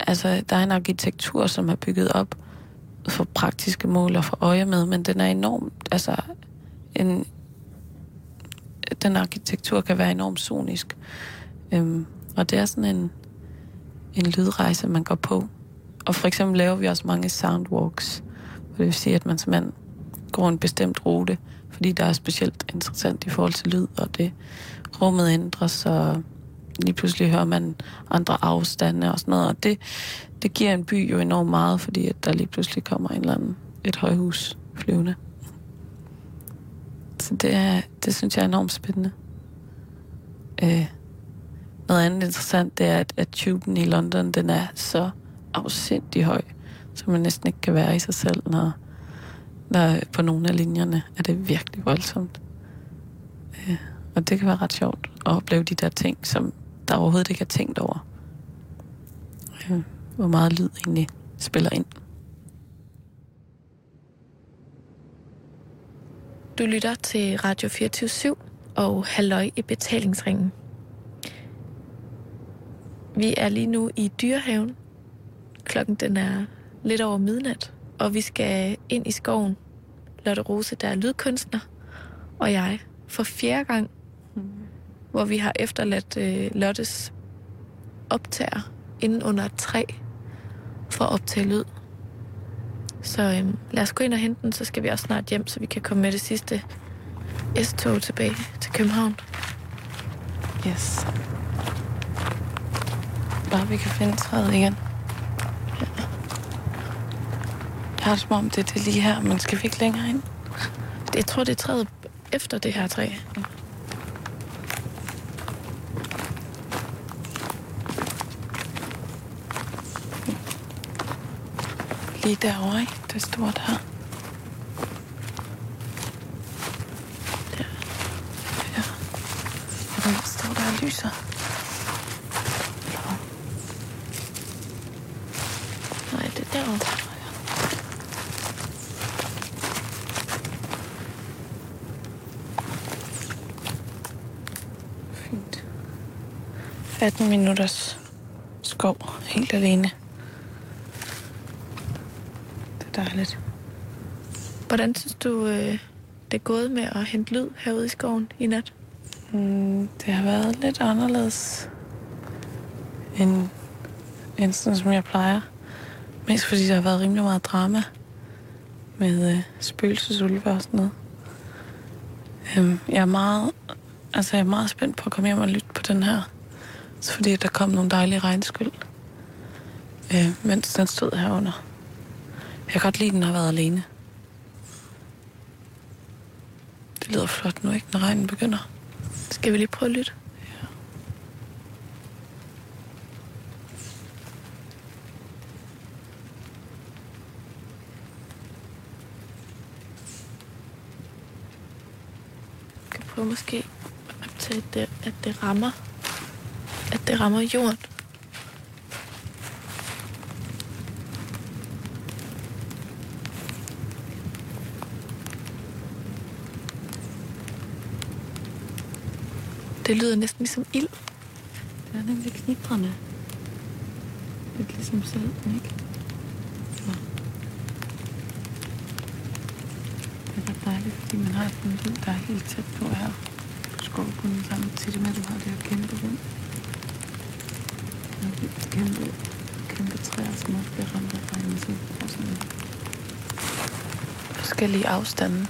altså, der er en arkitektur, som er bygget op for praktiske mål og for øje med, men den er enormt, altså, en, den arkitektur kan være enormt sonisk. Øhm, og det er sådan en, en lydrejse, man går på. Og for eksempel laver vi også mange soundwalks, hvor det vil sige, at man simpelthen går en bestemt rute, fordi der er specielt interessant i forhold til lyd, og det rummet ændres, og lige pludselig hører man andre afstande og sådan noget, og det, det giver en by jo enormt meget, fordi at der lige pludselig kommer en eller anden, et højhus flyvende. Så det, er, det synes jeg er enormt spændende. Øh, noget andet interessant, det er, at, at tuben i London, den er så afsindig høj, så man næsten ikke kan være i sig selv, når, når på nogle af linjerne er det virkelig voldsomt. Øh, og det kan være ret sjovt at opleve de der ting, som der overhovedet ikke er tænkt over. Øh, hvor meget lyd egentlig spiller ind. Du lytter til Radio 24 og Halløj i betalingsringen. Vi er lige nu i Dyrehaven. Klokken den er lidt over midnat, og vi skal ind i skoven. Lotte Rose, der er lydkunstner, og jeg for fjerde gang hvor vi har efterladt øh, Lottes optager inden under et træ for at optage lyd. Så øh, lad os gå ind og hente den, så skal vi også snart hjem, så vi kan komme med det sidste S-tog tilbage til København. Yes. Bare vi kan finde træet igen. Ja. Jeg har det som om, det er det lige her, men skal vi ikke længere ind? Jeg tror, det er træet efter det her træ. lige derovre, ikke? Det er stort her. Der. Ja. Og står der og lyser. Nej, det er derovre. Fint. 18 minutters skov helt alene. dejligt. Hvordan synes du, øh, det er gået med at hente lyd herude i skoven i nat? Mm, det har været lidt anderledes end, end sådan, som jeg plejer. Mest fordi der har været rimelig meget drama med øh, spøgelsesulve og sådan noget. Øhm, jeg er meget, altså jeg er meget spændt på at komme hjem og lytte på den her fordi der kom nogle dejlige regnskyld, øh, mens den stod herunder. Jeg kan godt lide, at den har været alene. Det lyder flot nu, ikke, når regnen begynder. Skal vi lige prøve at lytte? Ja. Jeg kan prøve måske at optage det, at det rammer at det rammer jorden. Det lyder næsten ligesom ild. Det er nemlig knitrende. Lidt ligesom selv, ikke? Så. Det er ret dejligt, fordi man har sådan en lyd, der er helt tæt på her Du på skovbunden samtidig med, at du har det her kæmpe rum. Og kæmpe, kæmpe træer, som også bliver ramt af regnen, får sådan Forskellige afstande.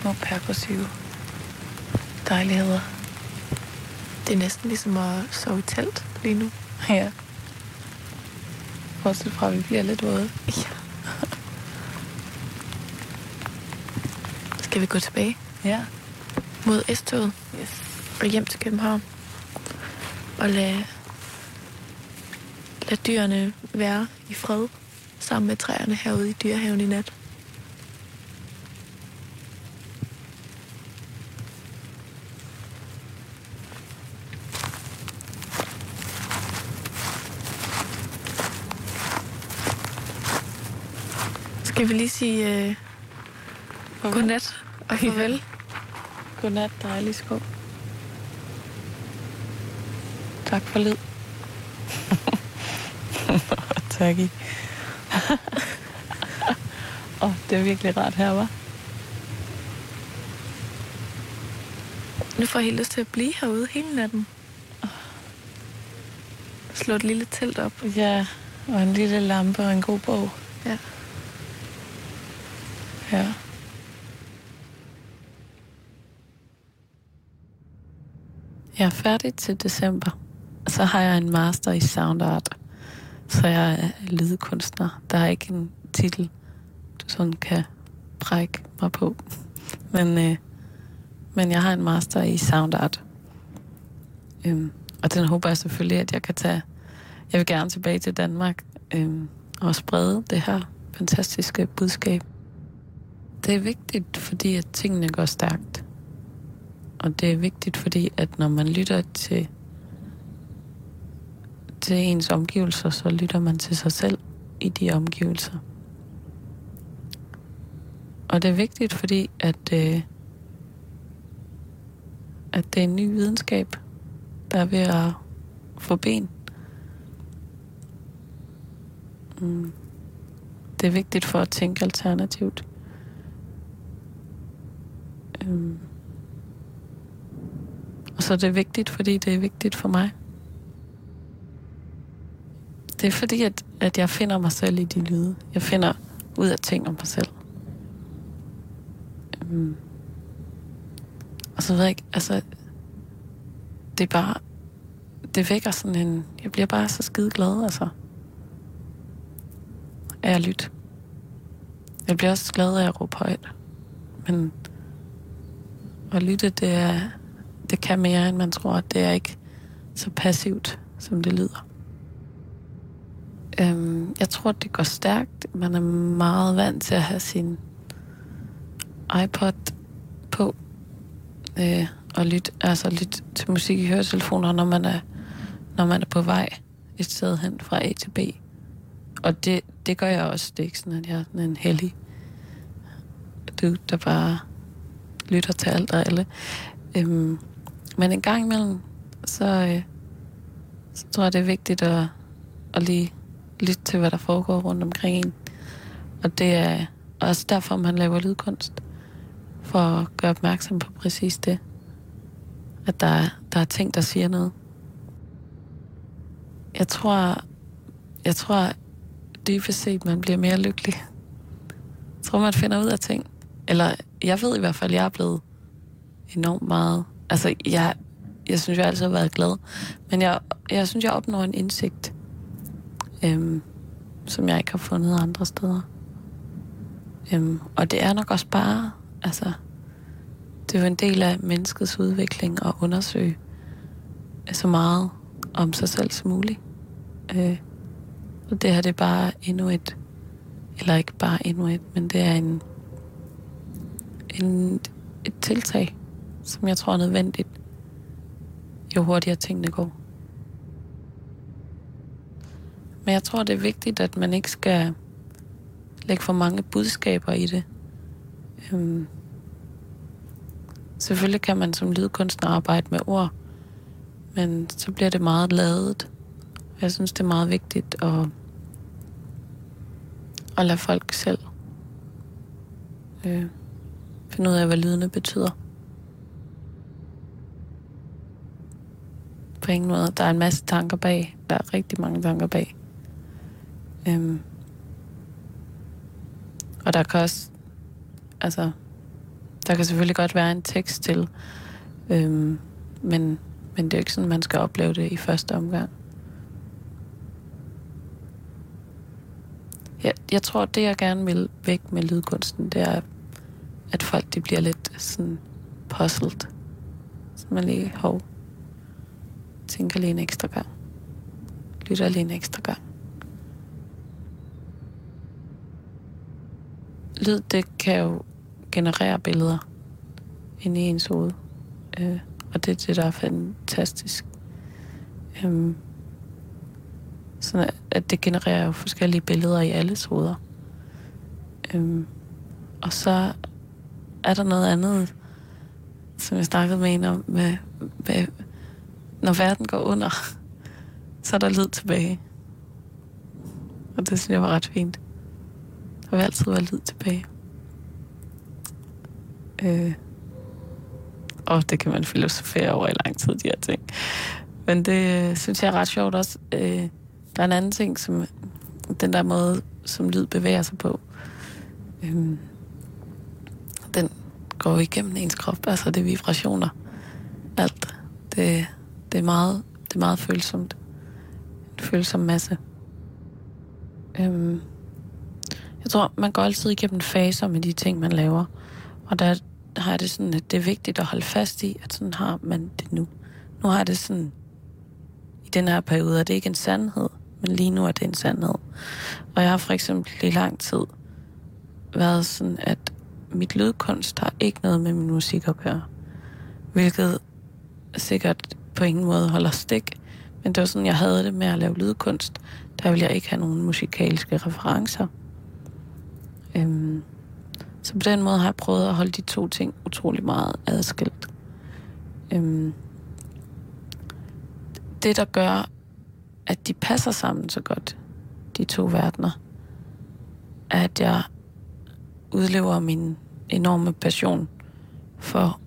Små perkussive dejligheder. Det er næsten ligesom at sove i telt lige nu. Ja. Bortset fra, at vi bliver lidt våde. Ja. Skal vi gå tilbage Ja. mod S-toget Og hjem til København? Og lade, lade dyrene være i fred sammen med træerne herude i dyrehaven i nat. Skal vi lige sige øh, godnat og farvel? [LAUGHS] Godnat, dejlig skov. Tak for lyd. tak i. Åh, oh, det er virkelig rart her, var. Nu får jeg helt lyst til at blive herude hele natten. Slå et lille telt op. Ja, og en lille lampe og en god bog. Ja. Ja. Jeg er færdig til december. Så har jeg en master i sound art. Så jeg er lydkunstner. Der er ikke en titel, du sådan kan brække mig på. [LAUGHS] Men, øh, men jeg har en master i sound art. Øhm, og den håber jeg selvfølgelig, at jeg kan tage. Jeg vil gerne tilbage til Danmark øhm, og sprede det her fantastiske budskab. Det er vigtigt, fordi at tingene går stærkt. Og det er vigtigt, fordi at når man lytter til, til ens omgivelser, så lytter man til sig selv i de omgivelser. Og det er vigtigt, fordi at, øh, at det er en ny videnskab, der er ved at få ben. Mm. Det er vigtigt for at tænke alternativt. Øhm. Og så er det vigtigt, fordi det er vigtigt for mig. Det er fordi, at, at jeg finder mig selv i de lyde. Jeg finder ud af ting om mig selv. Øhm. Og så ved jeg ikke, altså, det er bare, det vækker sådan en, jeg bliver bare så skide glad, altså, af at lytte. Jeg bliver også glad af at råbe højt. Men at lytte, det, er, det kan mere, end man tror. Det er ikke så passivt, som det lyder. Øhm, jeg tror, det går stærkt. Man er meget vant til at have sin iPod på øh, og lytte, altså lyt til musik i høretelefoner, når man er, når man er på vej et sted hen fra A til B. Og det, det gør jeg også. Det er ikke sådan, at jeg er en heldig dude, der bare lytter til alt og alle. Øhm, men en gang imellem, så, øh, så tror jeg, det er vigtigt at, at lige lytte til, hvad der foregår rundt omkring en. Og det er også derfor, man laver lydkunst. For at gøre opmærksom på præcis det. At der, er- der er ting, der siger noget. Jeg tror, jeg tror dybest set, man bliver mere lykkelig. Jeg tror, man finder ud af ting. Eller jeg ved i hvert fald, jeg er blevet enormt meget... Altså, jeg, jeg synes, jeg altid har været glad. Men jeg, jeg synes, jeg opnår en indsigt, øhm, som jeg ikke har fundet andre steder. Øhm, og det er nok også bare... Altså, det er jo en del af menneskets udvikling at undersøge øh, så meget om sig selv som muligt. Øh, og det her det er bare endnu et, eller ikke bare endnu et, men det er en, en, et tiltag, som jeg tror er nødvendigt, jo hurtigere tingene går. Men jeg tror, det er vigtigt, at man ikke skal lægge for mange budskaber i det. Øhm, selvfølgelig kan man som lydkunstner arbejde med ord, men så bliver det meget ladet. Jeg synes, det er meget vigtigt at, at lade folk selv øh, finde ud af, hvad lydene betyder. På ingen måde. Der er en masse tanker bag. Der er rigtig mange tanker bag. Øhm. Og der kan også, altså, der kan selvfølgelig godt være en tekst til, øhm, men, men det er jo ikke sådan, man skal opleve det i første omgang. Jeg, jeg tror, det jeg gerne vil væk med lydkunsten, det er, at folk de bliver lidt sådan puzzled. Så man lige, hov, tænker lige en ekstra gang. Lytter lige en ekstra gang. Lyd, det kan jo generere billeder ind i ens hoved. Øh, og det er det, der er fantastisk. Øhm, sådan at det genererer jo forskellige billeder i alles hoveder. Øhm, og så er der noget andet, som jeg snakkede med en om, med, med, når verden går under, [LAUGHS] så er der lyd tilbage. Og det synes jeg var ret fint. Der vil altid være lyd tilbage. Øh. Og det kan man filosofere over i lang tid, de her ting. Men det øh, synes jeg er ret sjovt også. Øh, der er en anden ting, som den der måde, som lyd bevæger sig på. Øh, den går igennem ens krop. Altså det er vibrationer. Alt. Det, det, er, meget, det er meget følsomt. En følsom masse. Øhm, jeg tror, man går altid igennem faser med de ting, man laver. Og der har det sådan, at det er vigtigt at holde fast i, at sådan har man det nu. Nu har det sådan, i den her periode, og det ikke en sandhed, men lige nu er det en sandhed. Og jeg har for eksempel i lang tid været sådan, at mit lydkunst har ikke noget med min musik at gøre. Hvilket sikkert på ingen måde holder stik. Men det var sådan, jeg havde det med at lave lydkunst. Der ville jeg ikke have nogen musikalske referencer. Øhm, så på den måde har jeg prøvet at holde de to ting utrolig meget adskilt. Øhm, det, der gør, at de passer sammen så godt, de to verdener, er, at jeg udlever min enorme passion for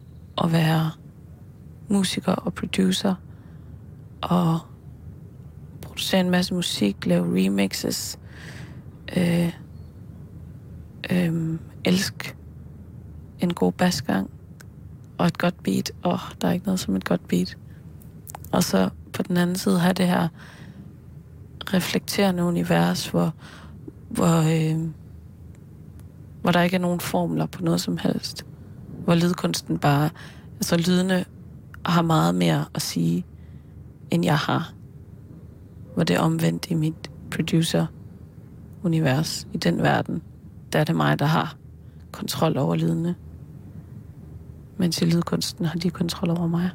at være musiker og producer og producere en masse musik, lave remixes, øh, øh, elsk en god basgang og et godt beat. Åh, oh, der er ikke noget som et godt beat. Og så på den anden side have det her reflekterende univers, hvor, hvor, øh, hvor der ikke er nogen formler på noget som helst. Hvor lydkunsten bare, altså lydene har meget mere at sige, end jeg har. Hvor det er omvendt i mit producer-univers, i den verden. Der er det mig, der har kontrol over lidende. Mens i lydkunsten har de kontrol over mig.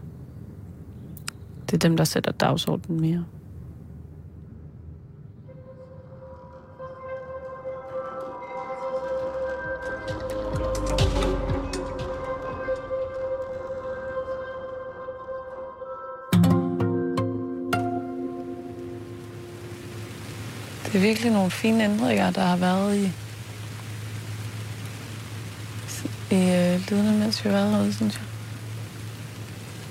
Det er dem, der sætter dagsordenen mere. Det er virkelig nogle fine ændringer, der har været i, i øh, lydene, mens vi har været herude, synes jeg.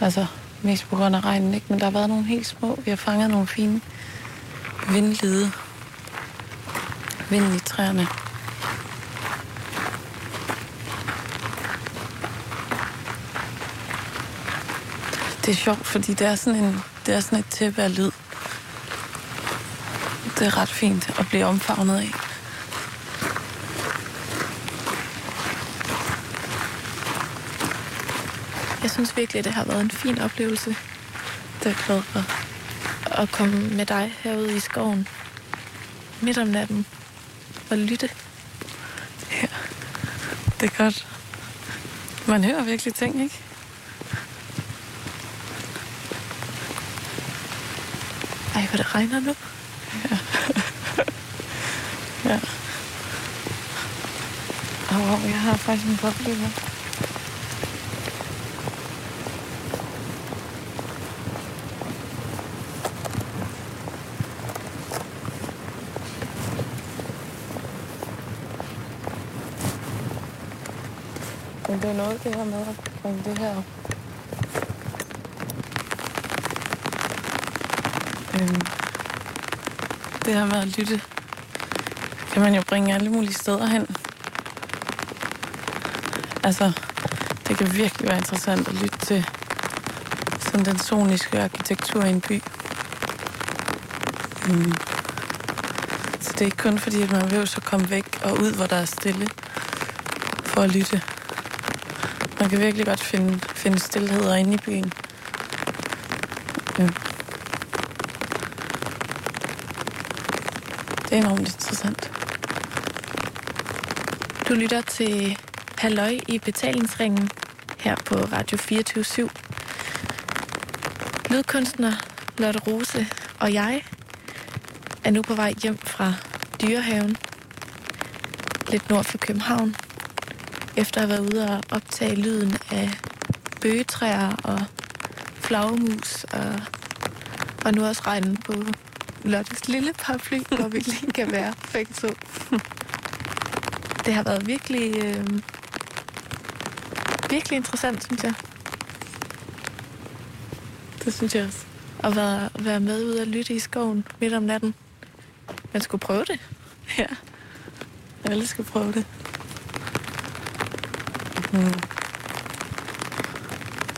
Altså, mest på grund af regnen, ikke? Men der har været nogle helt små. Vi har fanget nogle fine vindlide. Vind i træerne. Det er sjovt, fordi det er sådan, en, det er sådan et tæppe af lyd. Det er ret fint at blive omfavnet af. Synes virkelig, at det har været en fin oplevelse. Det er glad for at komme med dig herude i skoven midt om natten og lytte. Ja, det er godt. Man hører virkelig ting, ikke? Ej, hvor det regner nu. Ja. Og wow, jeg har faktisk en boble Men det er noget, det her med at bringe det her op. Øhm, det her med at lytte, kan man jo bringe alle mulige steder hen. Altså, det kan virkelig være interessant at lytte til sådan den soniske arkitektur i en by. Mm. Så det er ikke kun fordi, at man vil så komme væk og ud, hvor der er stille, for at lytte. Man kan virkelig godt finde, finde stillheder inde i byen. Ja. Det er enormt interessant. Du lytter til Halløj i betalingsringen her på Radio 24 Lydkunstner Lotte Rose og jeg er nu på vej hjem fra Dyrehaven, lidt nord for København, efter at have været ude og optage lyden af bøgetræer og flagermus og, og nu også regnen på Lottes lille paraply, hvor vi lige kan være begge to. Det har været virkelig, øh, virkelig interessant, synes jeg, Det synes jeg også. at være, at være med ude og lytte i skoven midt om natten. Man skulle prøve det. Ja. Alle skal prøve det. Mm.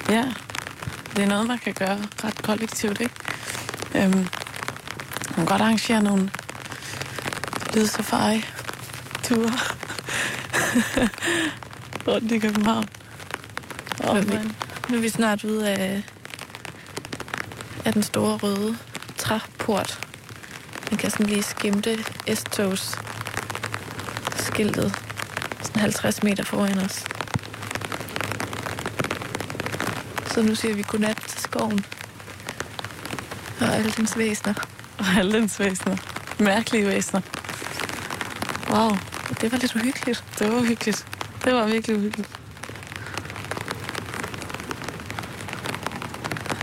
Ja. Det er noget, man kan gøre ret kollektivt, ikke? Øhm, man kan godt arrangere nogle lydsafari-ture [LAUGHS] rundt i København. Nu er vi, man, nu er vi snart ude af, af den store røde træport. Man kan sådan lige skimte S-togs skiltet sådan 50 meter foran os. Så nu siger vi godnat til skoven. Og alle dens væsener. og alle dens væsener. Mærkelige væsener. Wow, Det var lidt uhyggeligt. det var hyggeligt. Det var virkelig uhyggeligt.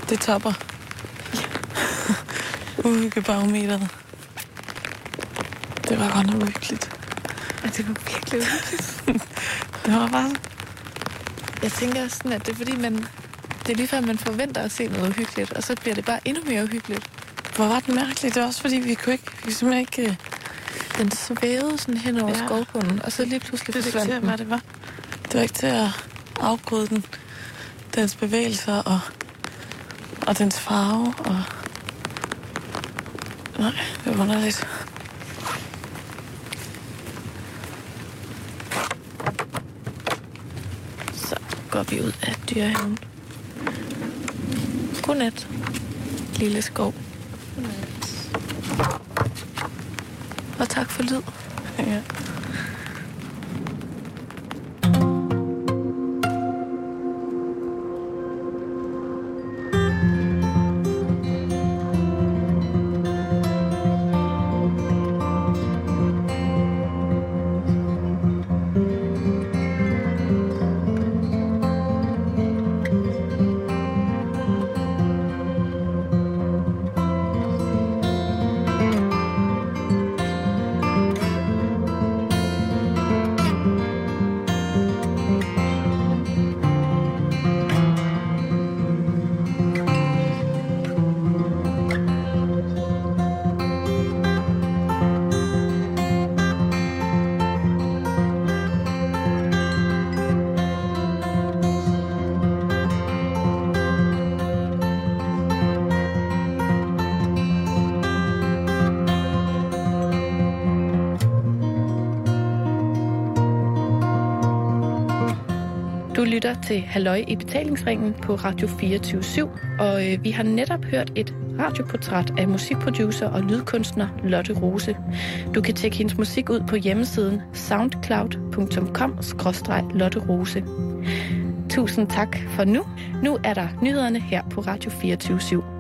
Det topper. [LAUGHS] Uhyggebarometeret. Det var godt nok uhyggeligt. Ja, det var virkelig uhyggeligt. [LAUGHS] Det var bare... Jeg tænker sådan, at det er fordi, man... Det er lige før, man forventer at se noget uhyggeligt, og så bliver det bare endnu mere uhyggeligt. Hvor var den mærkeligt. Det var også fordi, vi kunne ikke... Vi kunne simpelthen ikke... øh, Den svævede sådan hen over Ja. skovbunden, og så lige pludselig Det forsvandt den. hvad det var. Det var ikke til at afkode den. Dens bevægelser og, og dens farve. Og... Nej, det var underligt. Så går vi ud af dyrehaven. Godnat, lille skov. Og tak for lyd. Ja. Lytter til Halløj i betalingsringen på Radio 24 og øh, vi har netop hørt et radioportræt af musikproducer og lydkunstner Lotte Rose. Du kan tjekke hendes musik ud på hjemmesiden soundcloud.com-lotte Rose. Tusind tak for nu. Nu er der nyhederne her på Radio 24 /7.